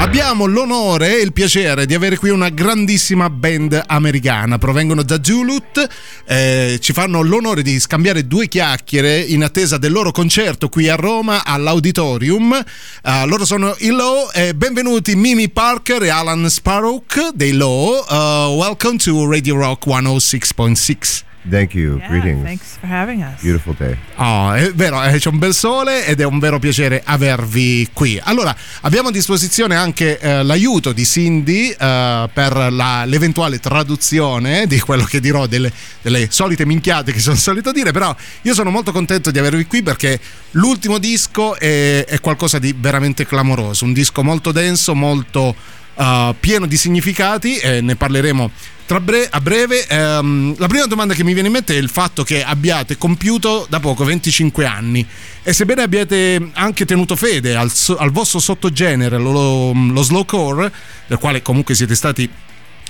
Abbiamo l'onore e il piacere di avere qui una grandissima band americana. Provengono da Julut, eh, ci fanno l'onore di scambiare due chiacchiere in attesa del loro concerto qui a Roma all'Auditorium. Uh, loro sono i Low e benvenuti Mimi Parker e Alan Sparrow dei Low. Uh, welcome to Radio Rock 106.6. Thank you. Yeah, Greetings. Thanks for having us. Beautiful day. Oh, è vero, eh, c'è un bel sole ed è un vero piacere avervi qui. Allora, abbiamo a disposizione anche eh, l'aiuto di Cindy eh, per la, l'eventuale traduzione di quello che dirò, delle, delle solite minchiate che sono solito dire, però io sono molto contento di avervi qui perché l'ultimo disco è, è qualcosa di veramente clamoroso, un disco molto denso, molto uh, pieno di significati e ne parleremo bre- a breve. Um, la prima domanda che mi viene in mente è il fatto che abbiate compiuto da poco 25 anni e sebbene abbiate anche tenuto fede al, so- al vostro sottogenere, lo, lo slowcore, del quale comunque siete stati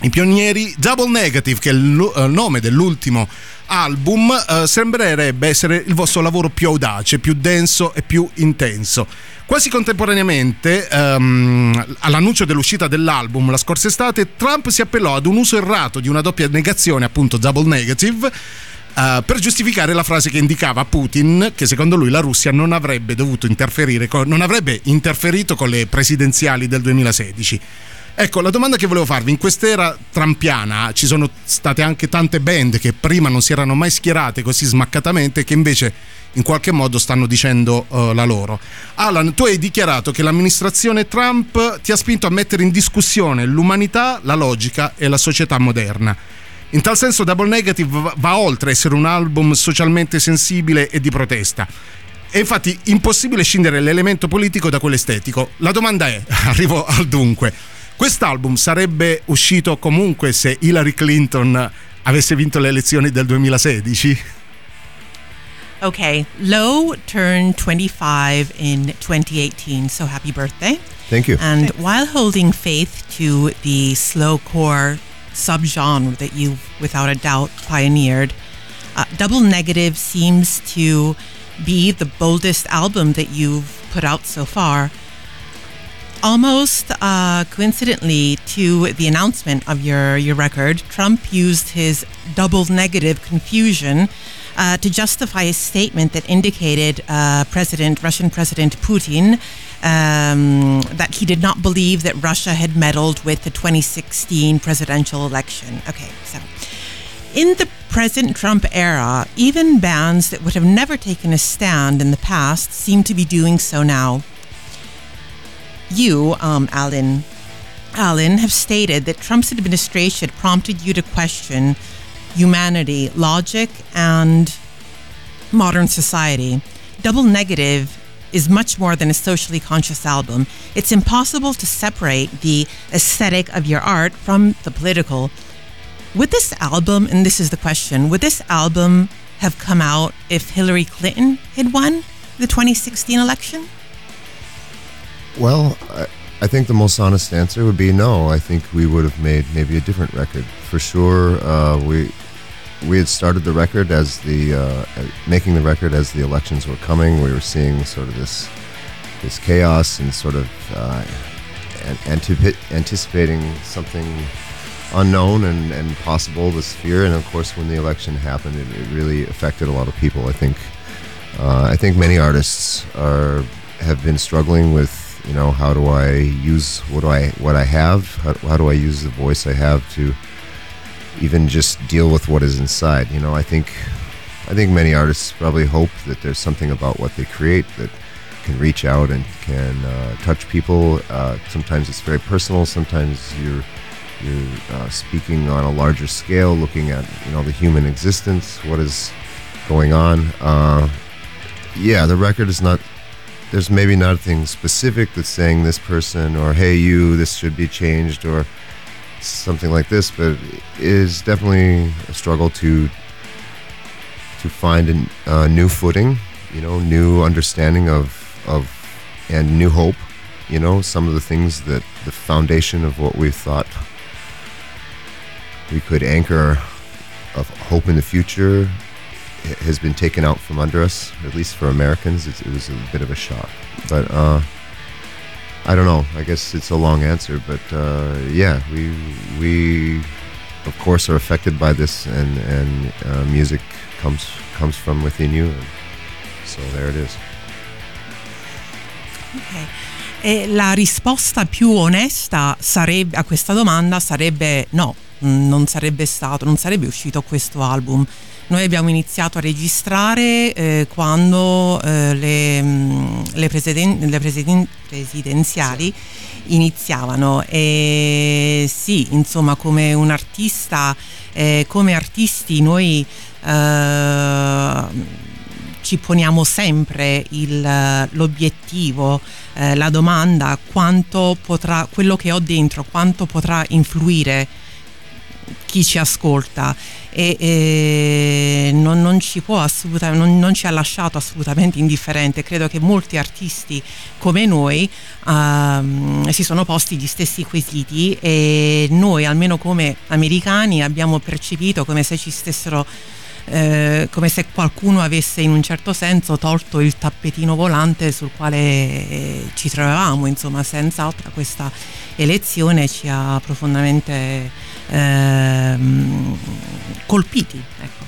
i pionieri, Double Negative, che è il uh, nome dell'ultimo album, uh, sembrerebbe essere il vostro lavoro più audace, più denso e più intenso. Quasi contemporaneamente um, all'annuncio dell'uscita dell'album la scorsa estate, Trump si appellò ad un uso errato di una doppia negazione, appunto double negative, Uh, per giustificare la frase che indicava Putin che secondo lui la Russia non avrebbe dovuto interferire con, non avrebbe interferito con le presidenziali del 2016. Ecco, la domanda che volevo farvi, in quest'era trampiana ci sono state anche tante band che prima non si erano mai schierate così smaccatamente che invece in qualche modo stanno dicendo uh, la loro. Alan, tu hai dichiarato che l'amministrazione Trump ti ha spinto a mettere in discussione l'umanità, la logica e la società moderna. In tal senso Double Negative va oltre essere un album socialmente sensibile e di protesta. È infatti impossibile scindere l'elemento politico da quello estetico. La domanda è, arrivo al dunque, quest'album sarebbe uscito comunque se Hillary Clinton avesse vinto le elezioni del 2016? Okay, Lowe turned 25 in 2018, so happy birthday. Thank you. And while holding faith to the slowcore subgenre that you've without a doubt pioneered, uh, Double Negative seems to be the boldest album that you've put out so far. Almost uh, coincidentally to the announcement of your, your record, Trump used his double negative confusion uh, to justify a statement that indicated uh, President Russian President Putin um, that he did not believe that Russia had meddled with the 2016 presidential election. Okay, so in the present Trump era, even bands that would have never taken a stand in the past seem to be doing so now. You, um, Alan, Alan, have stated that Trump's administration prompted you to question humanity, logic, and modern society. Double Negative is much more than a socially conscious album. It's impossible to separate the aesthetic of your art from the political. Would this album, and this is the question, would this album have come out if Hillary Clinton had won the 2016 election? Well, I, I think the most honest answer would be no. I think we would have made maybe a different record. For sure, uh, we we had started the record as the uh, making the record as the elections were coming. We were seeing sort of this this chaos and sort of uh, antip- anticipating something unknown and, and possible, this fear. And of course, when the election happened, it, it really affected a lot of people. I think uh, I think many artists are have been struggling with you know how do I use what do I what I have? How, how do I use the voice I have to even just deal with what is inside? You know I think I think many artists probably hope that there's something about what they create that can reach out and can uh, touch people. Uh, sometimes it's very personal. Sometimes you're you're uh, speaking on a larger scale looking at you know the human existence what is going on. Uh, yeah the record is not there's maybe nothing specific that's saying this person or hey you this should be changed or something like this but it is definitely a struggle to to find a uh, new footing you know new understanding of of and new hope you know some of the things that the foundation of what we thought we could anchor of hope in the future has been taken out from under us. At least for Americans, it's, it was a bit of a shock. But uh, I don't know. I guess it's a long answer, but uh, yeah, we we of course are affected by this, and and uh, music comes comes from within you. So there it is. Ok. E la risposta più onesta sarebbe, a questa domanda sarebbe no, mm, non sarebbe stato, non sarebbe uscito questo album. Noi abbiamo iniziato a registrare eh, quando eh, le, mm, le, presiden- le presiden- presidenziali iniziavano. E sì, insomma, come un artista, eh, come artisti noi eh, ci poniamo sempre il- l'obiettivo, eh, la domanda quanto potrà, quello che ho dentro, quanto potrà influire chi ci ascolta e, e non, non ci non, non ci ha lasciato assolutamente indifferente. Credo che molti artisti come noi ehm, si sono posti gli stessi quesiti e noi, almeno come americani, abbiamo percepito come se ci stessero eh, come se qualcuno avesse in un certo senso tolto il tappetino volante sul quale eh, ci trovavamo, insomma, senz'altro questa elezione ci ha profondamente ehm, colpiti. Ecco.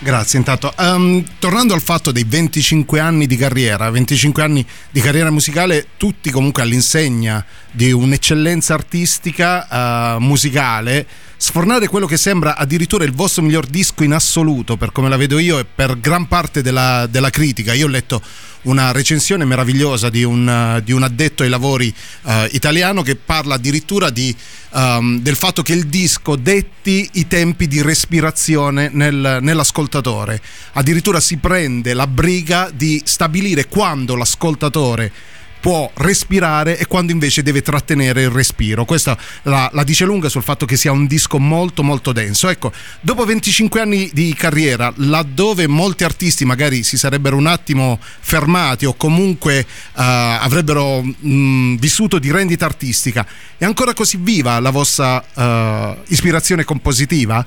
Grazie intanto. Ehm, tornando al fatto dei 25 anni di carriera, 25 anni di carriera musicale, tutti comunque all'insegna di un'eccellenza artistica, eh, musicale, sfornare quello che sembra addirittura il vostro miglior disco in assoluto, per come la vedo io e per gran parte della, della critica. Io ho letto una recensione meravigliosa di un, di un addetto ai lavori eh, italiano che parla addirittura di, ehm, del fatto che il disco detti i tempi di respirazione nel- nell'ascoltatore. Addirittura si prende la briga di stabilire quando l'ascoltatore può respirare e quando invece deve trattenere il respiro. Questa la, la dice lunga sul fatto che sia un disco molto molto denso. Ecco, dopo 25 anni di carriera, laddove molti artisti magari si sarebbero un attimo fermati o comunque eh, avrebbero mh, vissuto di rendita artistica, è ancora così viva la vostra eh, ispirazione compositiva?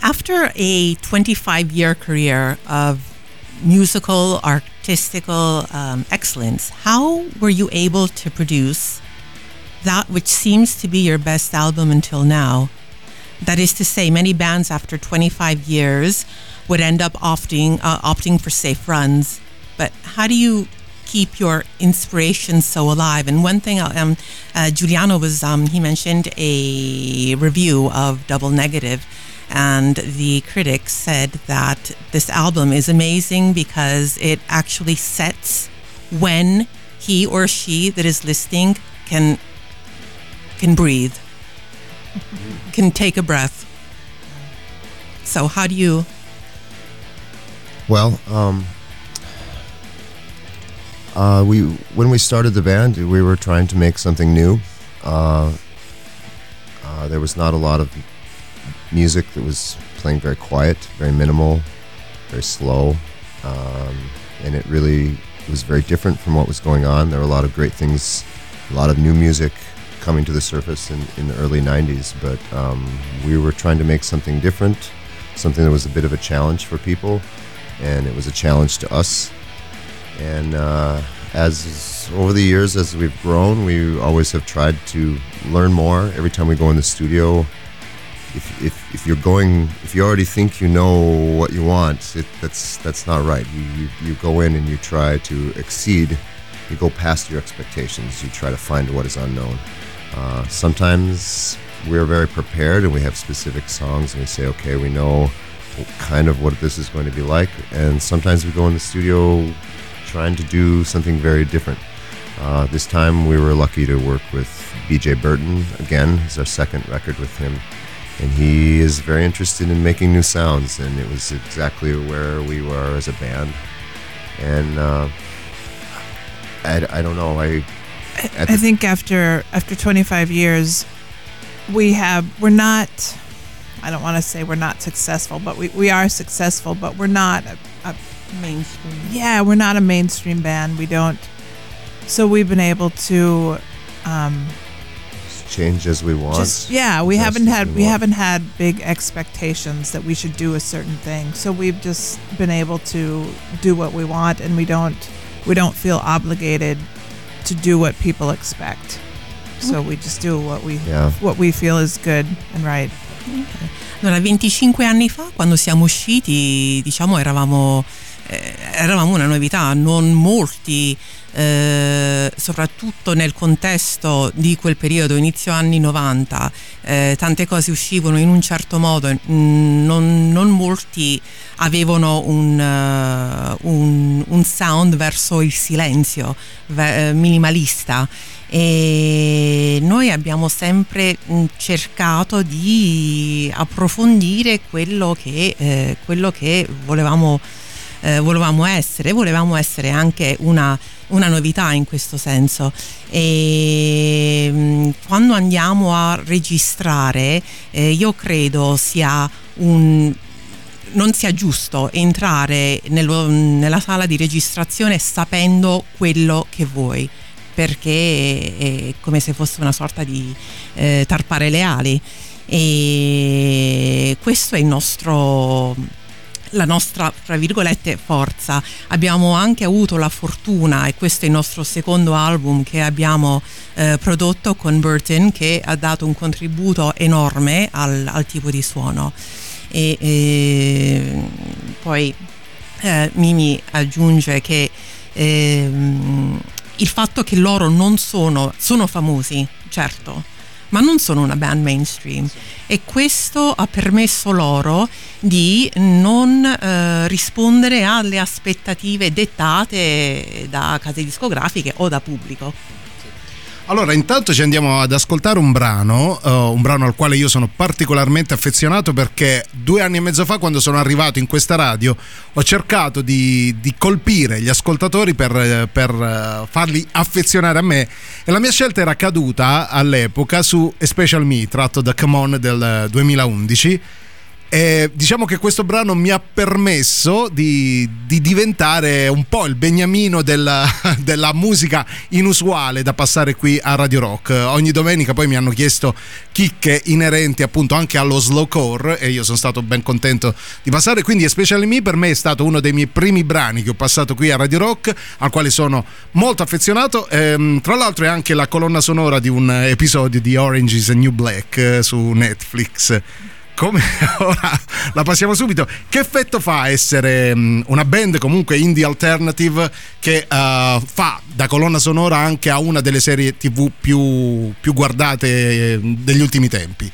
After a 25 year career of musical, artistical um, excellence, how were you able to produce that which seems to be your best album until now? That is to say, many bands after 25 years would end up opting uh, opting for safe runs. But how do you keep your inspiration so alive? And one thing, um, uh, Giuliano was um, he mentioned a review of Double Negative, and the critics said that this album is amazing because it actually sets when he or she that is listening can can breathe, can take a breath. So how do you? Well, um, uh, we when we started the band, we were trying to make something new. Uh, uh, there was not a lot of music that was playing very quiet, very minimal, very slow, um, and it really was very different from what was going on. There were a lot of great things, a lot of new music coming to the surface in, in the early 90s, but um, we were trying to make something different, something that was a bit of a challenge for people, and it was a challenge to us. And uh, as over the years, as we've grown, we always have tried to learn more. Every time we go in the studio, if, if, if you're going, if you already think you know what you want, it, that's that's not right. You, you you go in and you try to exceed. You go past your expectations. You try to find what is unknown. Uh, sometimes we're very prepared and we have specific songs and we say, okay, we know kind of what this is going to be like. And sometimes we go in the studio trying to do something very different. Uh, this time we were lucky to work with BJ Burton again. It's our second record with him. And he is very interested in making new sounds, and it was exactly where we were as a band. And uh, I, I don't know. I at I the- think after after 25 years, we have we're not. I don't want to say we're not successful, but we, we are successful, but we're not a, a Mainstream. yeah we're not a mainstream band. We don't. So we've been able to um, change as we want. just yeah we haven't had we we haven't had big expectations that we should do a certain thing. So we've just been able to do what we want and we don't we don't feel obligated to do what people expect. So mm-hmm. we just do what we Yeah. what we feel is good and right. Mm-hmm. Allora, 25 anni fa, quando siamo usciti, diciamo, eravamo, eravamo una novità, non molti, eh, soprattutto nel contesto di quel periodo, inizio anni 90, eh, tante cose uscivano in un certo modo, non, non molti avevano un, eh, un- un sound verso il silenzio, ve- eh, minimalista. E noi abbiamo sempre cercato di approfondire quello che, eh, quello che volevamo, eh, volevamo essere, volevamo essere anche una, una novità in questo senso. E mh, quando andiamo a registrare eh, io credo sia un non sia giusto entrare nello- nella sala di registrazione sapendo quello che vuoi perché è come se fosse una sorta di eh, tarpare le ali. E questo è il nostro la nostra tra virgolette forza. Abbiamo anche avuto la fortuna e questo è il nostro secondo album che abbiamo eh, prodotto con Burton che ha dato un contributo enorme al, al tipo di suono. E, e poi eh, Mimi aggiunge che ehm, il fatto che loro non sono, sono famosi, certo, ma non sono una band mainstream e questo ha permesso loro di non eh, rispondere alle aspettative dettate da case discografiche o da pubblico. Allora, intanto ci andiamo ad ascoltare un brano, eh, un brano al quale io sono particolarmente affezionato perché due anni e mezzo fa, quando sono arrivato in questa radio, ho cercato di, di colpire gli ascoltatori per, per, eh, farli affezionare a me e la mia scelta era caduta all'epoca su Especial Me, tratto da Come On del 2011. E diciamo che questo brano mi ha permesso di, di diventare un po' il beniamino della, della musica inusuale da passare qui a Radio Rock. Ogni domenica poi mi hanno chiesto chicche inerenti appunto anche allo slowcore e io sono stato ben contento di passare. Quindi Especially Me per me è stato uno dei miei primi brani che ho passato qui a Radio Rock, al quale sono molto affezionato. Ehm, tra l'altro è anche la colonna sonora di un episodio di Orange is the New Black eh, su Netflix. Come ora la passiamo subito. Che effetto fa essere mm, una band comunque indie alternative che eh, fa da colonna sonora anche a una delle serie TV più, più guardate eh, degli ultimi tempi?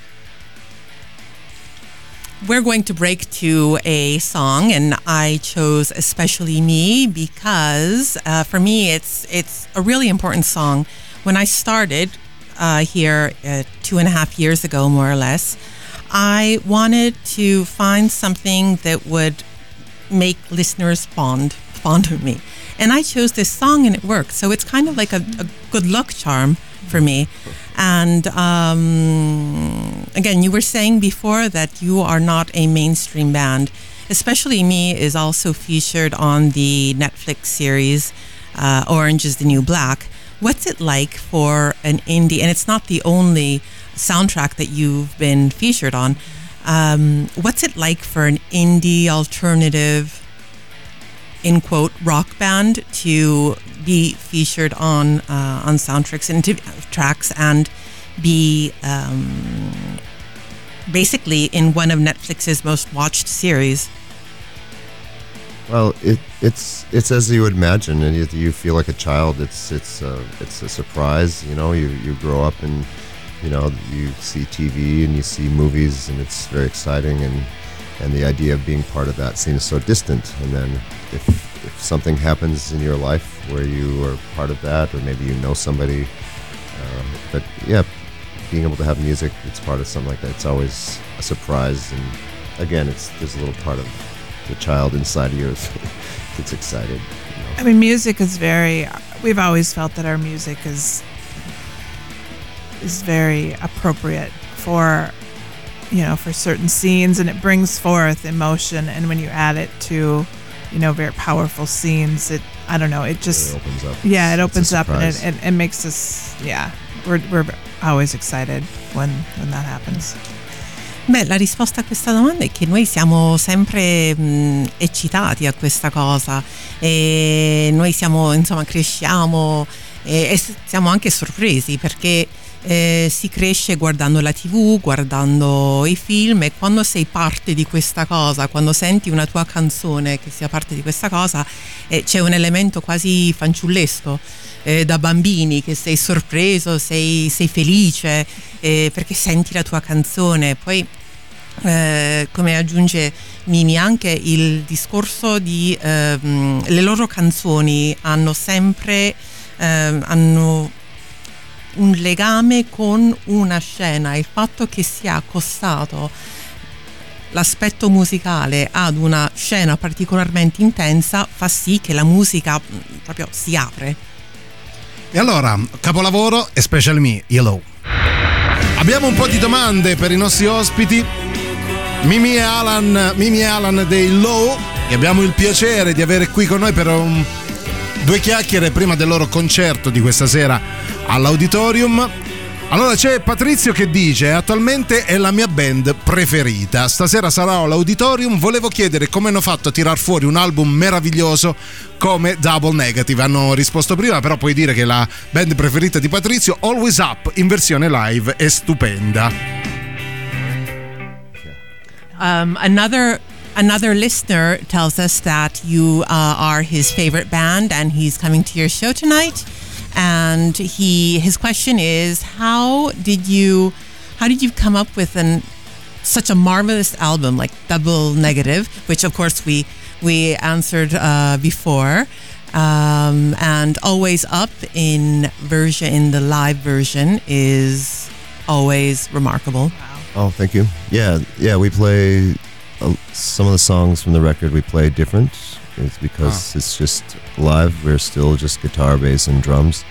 We're going to break to a song, and I chose "Especially Me" because uh, for me, it's it's a really important song. When I started uh, here uh, two and a half years ago, more or less, I wanted to find something that would make listeners fond fond of me, and I chose this song, and it worked. So it's kind of like a, a good luck charm for me. And um, again, you were saying before that you are not a mainstream band. Especially Me is also featured on the Netflix series uh, Orange is the New Black. What's it like for an indie? And it's not the only soundtrack that you've been featured on. Um, what's it like for an indie alternative in quote rock band to be featured on uh, on soundtracks and to, tracks and be um, basically in one of Netflix's most watched series. Well, it, it's it's as you would imagine, you feel like a child. It's it's uh, it's a surprise. You know, you you grow up and you know you see TV and you see movies, and it's very exciting. And and the idea of being part of that seems so distant. And then if if something happens in your life where you are part of that, or maybe you know somebody, um, but yeah, being able to have music, it's part of something like that. It's always a surprise, and again, it's there's a little part of the child inside of you gets excited. You know? I mean, music is very. We've always felt that our music is is very appropriate for you know for certain scenes, and it brings forth emotion. And when you add it to you know very powerful scenes, it I don't know, it just It opens up. yeah, it opens up and it, it, it makes us yeah, we're we're always excited when when that happens. Beh, la risposta a questa domanda è che noi siamo sempre mh, eccitati a questa cosa e noi siamo, insomma, cresciamo e, e siamo anche sorpresi perché eh, si cresce guardando la tv, guardando i film e quando sei parte di questa cosa, quando senti una tua canzone che sia parte di questa cosa, eh, c'è un elemento quasi fanciullesco. Eh, da bambini che sei sorpreso, sei, sei felice eh, perché senti la tua canzone, poi eh, come aggiunge Mimi anche il discorso di ehm, le loro canzoni hanno sempre ehm, hanno un legame con una scena il fatto che sia accostato l'aspetto musicale ad una scena particolarmente intensa fa sì che la musica mm, proprio si apre E allora, capolavoro e Special Me, Yellow. Abbiamo un po' di domande per i nostri ospiti. Mimi e Alan, Mimi e Alan dei Low, che abbiamo il piacere di avere qui con noi per un- due chiacchiere prima del loro concerto di questa sera all'auditorium. Allora c'è Patrizio che dice attualmente è la mia band preferita. Stasera sarò all'auditorium. Volevo chiedere come hanno fatto a tirar fuori un album meraviglioso come Double Negative. Hanno risposto prima, però puoi dire che la band preferita di Patrizio, Always Up in versione live, è stupenda. Um, another another listener tells us that you uh, are his favorite band, and he's coming to your show tonight. And he his question is, how did you how did you come up with an such a marvelous album like Double Negative, which of course we we answered uh, before. Um, and always up in version in the live version is always remarkable. Oh, thank you. Yeah, yeah. We play uh, some of the songs from the record. We play different. It's because it's just live. We're still just guitar, bass, and drums,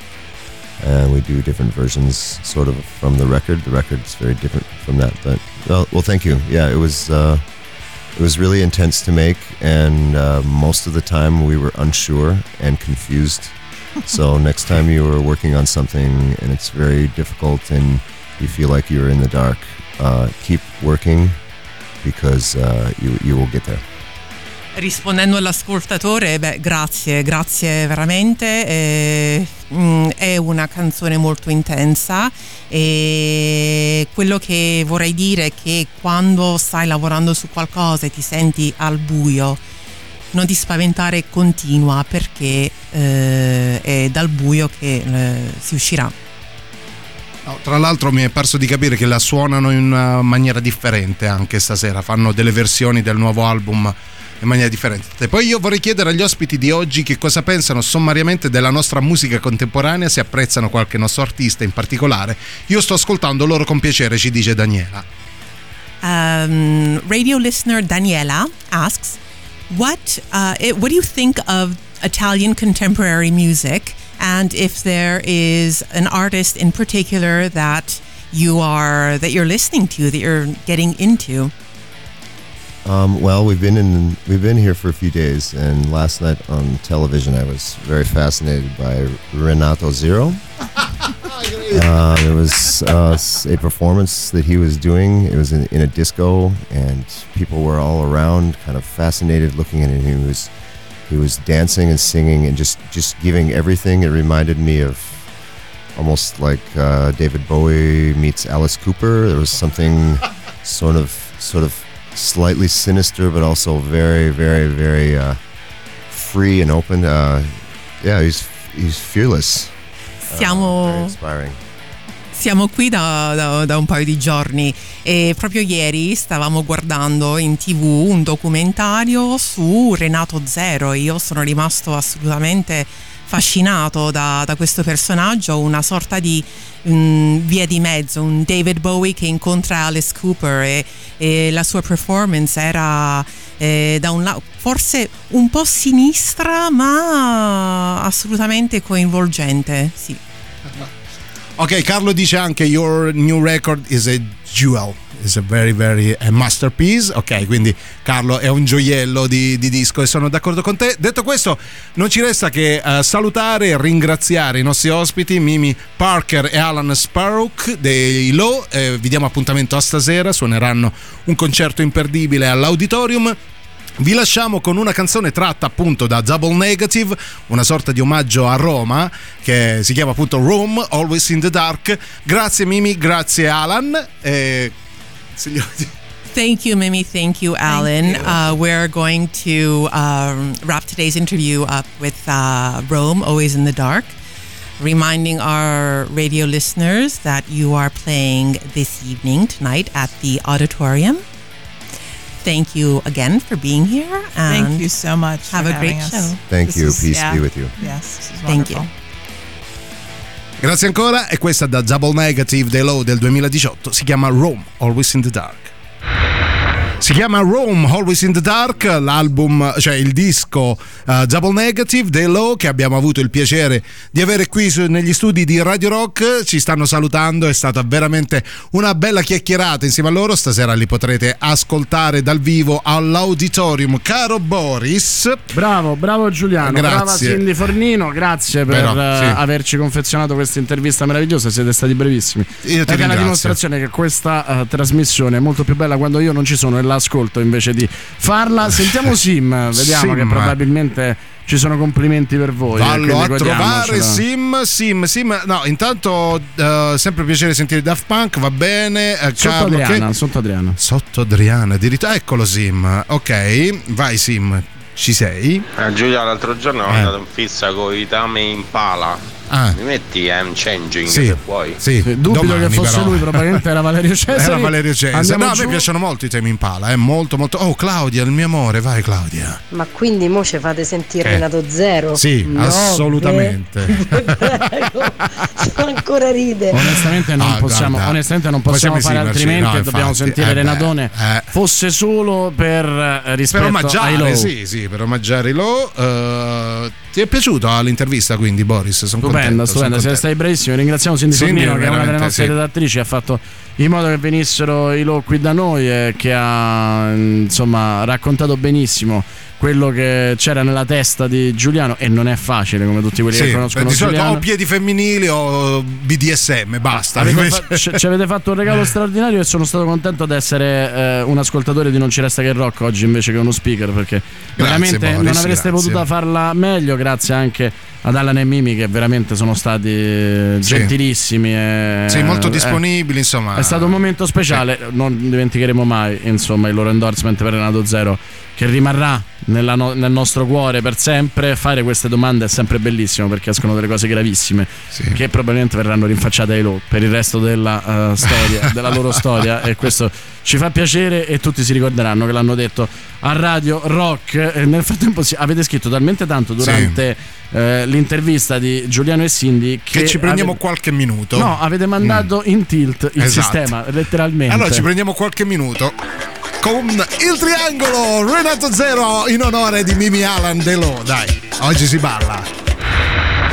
and we do different versions, sort of from the record. The record's very different from that. But well, well, thank you. Yeah, it was. Uh, it was really intense to make, and uh, most of the time we were unsure and confused. so next time you are working on something and it's very difficult and you feel like you're in the dark, uh, keep working because uh, you you will get there. Rispondendo all'ascoltatore, beh, grazie, grazie veramente. eh, mm, è una canzone molto intensa e quello che vorrei dire è che quando stai lavorando su qualcosa e ti senti al buio, non ti spaventare, continua perché eh, è dal buio che eh, si uscirà. Tra l'altro mi è parso di capire che la suonano in una maniera differente anche stasera, fanno delle versioni del nuovo album in maniera differente. E poi io vorrei chiedere agli ospiti di oggi che cosa pensano sommariamente della nostra musica contemporanea, se apprezzano qualche nostro artista in particolare. Io sto ascoltando loro con piacere, ci dice Daniela. um, radio listener Daniela asks, "What uh, what do you think of Italian contemporary music, and if there is an artist in particular that you are that you're listening to that you're getting into?" Um, well, we've been in we've been here for a few days, and last night on television, I was very fascinated by Renato Zero. uh, it was uh, s- a performance that he was doing. It was in, in a disco, and people were all around, kind of fascinated, looking at him. He was he was dancing and singing, and just just giving everything. It reminded me of almost like uh, David Bowie meets Alice Cooper. There was something sort of sort of slightly sinister, but also very, very, very uh, free and open. Uh, yeah, he's he's fearless. Uh, very Siamo inspiring. Siamo qui da, da- da un paio di giorni e proprio ieri stavamo guardando in tv un documentario su Renato Zero io sono rimasto assolutamente affascinato da, da questo personaggio, una sorta di mm, via di mezzo, un David Bowie che incontra Alice Cooper e, e la sua performance era eh, da un lato forse un po' sinistra ma assolutamente coinvolgente, sì. Ok, Carlo dice anche your new record is a jewel. Is a very very a masterpiece. Ok, quindi Carlo è un gioiello di, di disco e sono d'accordo con te. Detto questo, non ci resta che eh, salutare e ringraziare i nostri ospiti Mimi Parker e Alan Sparrow dei Low. Eh, vi diamo appuntamento a stasera, suoneranno un concerto imperdibile all'auditorium. Vi lasciamo con una canzone tratta appunto da Double Negative, una sorta di omaggio a Roma che si chiama appunto Rome, Always in the Dark. Grazie Mimi, grazie Alan. E... signori- Thank you, Mimi. Thank you, Alan. Uh, we're going to um, wrap today's interview up with uh, Rome, Always in the Dark, reminding our radio listeners that you are playing this evening, tonight, at the auditorium. Thank you again for being here. And Thank you so much. have for a great us. show. Thank This you. is- Peace yeah. be with you. Yes, Thank you. Grazie ancora e questa da Double Negative dei Low del 2018 si chiama Rome, Always in the Dark. Si chiama Rome, Always in the Dark, l'album, cioè il disco uh, Double Negative dei Low che abbiamo avuto il piacere di avere qui su- negli studi di Radio Rock. Ci stanno salutando, è stata veramente una bella chiacchierata insieme a loro. Stasera li potrete ascoltare dal vivo all'auditorium. Caro Boris, Bravo, bravo Giuliano, brava Grazie. Cindy Fornino, grazie per Però, eh, sì. averci confezionato questa intervista meravigliosa, siete stati brevissimi. Io ti è la ringrazio. dimostrazione che questa eh, trasmissione è molto più bella quando io non ci sono e la ascolto invece di farla. Sentiamo Sim, vediamo Sim. che probabilmente ci sono complimenti per voi. eh, Vallo a trovare. Sim, Sim, Sim. No, intanto eh, sempre piacere sentire Daft Punk, va bene. Eh, Sotto Carlo, che- Adriana, sotto Adriana. Sotto Adriana, addirittura. Eccolo Sim. Ok, vai Sim. Ci sei? Eh, Giulia, l'altro giorno Eh. è andato in fissa con i Tame Impala. Ah, Mi metti I'm changing sì. se puoi. Sì, Dubito domani, che fosse però. lui, probabilmente era Valerio Cesari. Era Valerio Cesare. Andiamo No, a me piacciono molto i temi in pala, eh, molto molto. Oh, Claudia, il mio amore, vai Claudia. Ma quindi mo ci fate sentire Eh. Renato Zero? Sì, No, assolutamente. prego, ancora ride. Onestamente non Ah, possiamo, guarda, onestamente non possiamo possiamo fare esimerci, altrimenti. no, dobbiamo infatti, sentire eh Renatone. eh. Fosse solo per eh, Per rispetto ai omaggiare, low. sì, sì, per omaggiare lo. eh, ti è piaciuta l'intervista quindi Boris? Sono Stupenda, stupenda, siete stati bravissimi. Ringraziamo Cindy Fornino, che è una delle nostre sì. redattrici, ha fatto in modo che venissero i low qui da noi e che ha insomma raccontato benissimo quello che c'era nella testa di Giuliano e non è facile come tutti quelli Sì, che conoscono di solito Giuliano. o piedi femminili o BDSM, basta. Avete fa- ci ci avete fatto un regalo straordinario e sono stato contento di essere eh, un ascoltatore di Non ci resta che rock oggi invece che uno speaker perché veramente Boris, non avreste grazie. potuto farla meglio grazie anche ad Alan e Mimi che veramente sono stati eh, Sì. gentilissimi e, sì, molto eh, disponibili, insomma. è stato un momento speciale, non dimenticheremo mai insomma, il loro endorsement per Renato Zero che rimarrà no- nel nostro cuore per sempre. Fare queste domande è sempre bellissimo perché escono delle cose gravissime Sì. che probabilmente verranno rinfacciate ai loro per il resto della, eh, storia, della loro storia e questo ci fa piacere e tutti si ricorderanno che l'hanno detto a Radio Rock. E nel frattempo avete scritto talmente tanto durante eh, l'intervista di Giuliano e Cindy che, Che ci prendiamo ave- qualche minuto. No, avete mandato in tilt il Esatto. sistema, letteralmente. Allora ci prendiamo qualche minuto con il triangolo Renato Zero in onore di Mimi Alan Delo. Dai, oggi si balla.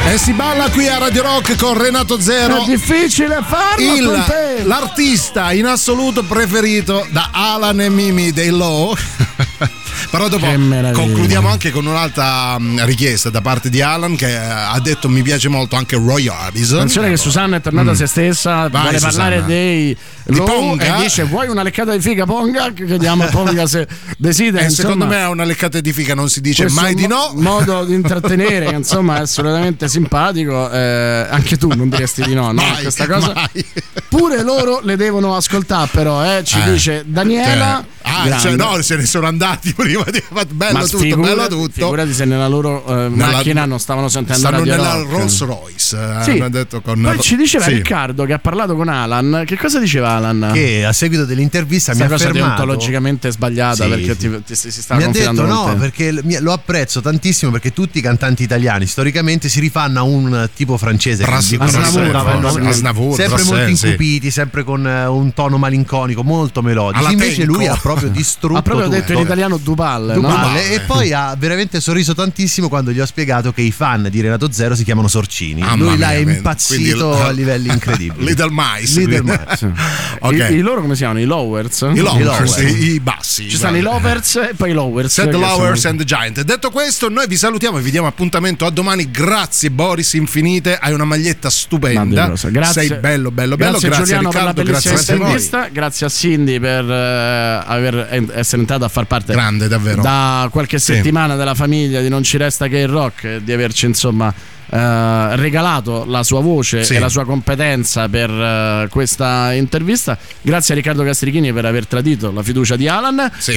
E si balla qui a Radio Rock con Renato Zero. È difficile farlo il- l'artista in assoluto preferito da Alan e Mimi dei Low. Però dopo concludiamo anche con un'altra richiesta da parte di Alan che eh, ha detto mi piace molto anche Roy Orbison. Attenzione che Susanna è tornata a se stessa, Mm. Vai, vuole parlare Susanna. dei Di Ponga? e dice vuoi una leccata di figa Ponga? Chiediamo a Ponga se desidera. E secondo insomma, me a una leccata di figa non si dice mai di no. modo di intrattenere, insomma è assolutamente simpatico. eh, anche tu non diresti di no, no? Mai, Questa cosa. mai. Pure loro le devono ascoltare, però, eh, ci Eh, dice Daniela. Cioè, ah, cioè, no, se ne sono andati prima di bello Ma tutto, figurati- bello tutto. Figurati se nella loro eh, Nella- macchina non stavano sentendo Stanno Radio nella Rock. Rolls Royce. eh, Sì. con Poi ci diceva Sì. Riccardo che ha parlato con Alan. Che cosa diceva Alan? che a seguito dell'intervista mi Questa ha cosa affermato deontologicamente sbagliata Sì, perché ti, ti- si stava mi ha detto no te. perché mi- lo apprezzo tantissimo perché tutti i cantanti italiani storicamente si rifanno a un tipo francese Bras- di cui Asnavour, sempre Asnavour, molto incupiti sempre con eh, un tono malinconico molto melodico invece lui ha proprio distrutto Ha proprio detto in italiano Dupal. no? Dupal, E poi ha veramente sorriso tantissimo quando gli ho spiegato che i fan di Renato Zero si chiamano Sorcini. Mamma Lui là mia, è impazzito quindi- a livelli incredibili. Little Mice. Little. Mice. Ok. I, i loro come si chiamano? I lowers? I lovers, lovers. i, i bassi. Ci stanno i lovers e poi i lowers. Set the che Lovers sono- and the Giant. Detto questo, noi vi salutiamo e vi diamo appuntamento a domani. Grazie Boris Infinite, hai una maglietta stupenda. Grazie, Sei bello, bello, bello. Grazie, Grazie, Giuliano Riccardo, per la grazie bellissima a intervista. Grazie a Cindy per eh, aver, essere entrata a far parte Grande, davvero. da qualche Sì. settimana della famiglia di Non ci resta che il rock di averci insomma eh, regalato la sua voce Sì. e la sua competenza per eh, questa intervista. Grazie a Riccardo Castrichini per aver tradito la fiducia di Alan. Sì.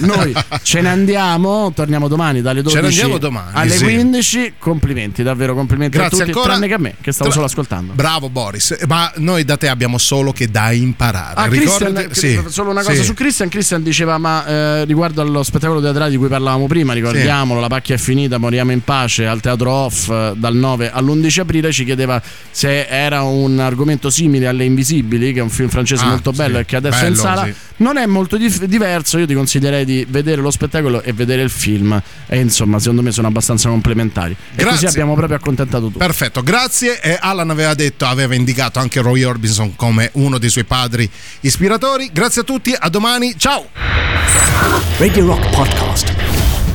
Noi ce ne andiamo, torniamo domani dalle Ce ne 12 andiamo domani, alle sì. 15. Complimenti, davvero complimenti Grazie a tutti, ancora. tranne che a me, che stavo Tra- solo ascoltando. Bravo Boris, ma noi da te abbiamo solo che da imparare. Ah, Christian, Ricordati- cri- solo una cosa su Christian. Christian diceva: Ma eh, riguardo allo spettacolo teatrale di cui parlavamo prima, ricordiamolo, La pacchia è finita, moriamo in pace al teatro off dal 9 all'11 aprile. Ci chiedeva se era un argomento simile alle Invisibili, che è un film francese Ah, molto bello sì. e che adesso è in Bello, sala. sì. Non è molto dif- diverso. Io ti consiglierei di vedere lo spettacolo e vedere il film. E insomma, secondo me sono abbastanza complementari. E così Grazie. abbiamo proprio accontentato tutti. Perfetto, grazie. E Alan aveva detto, aveva indicato anche Roy Orbison come uno dei suoi padri ispiratori. Grazie a tutti, a domani, ciao! Radio Rock Podcast.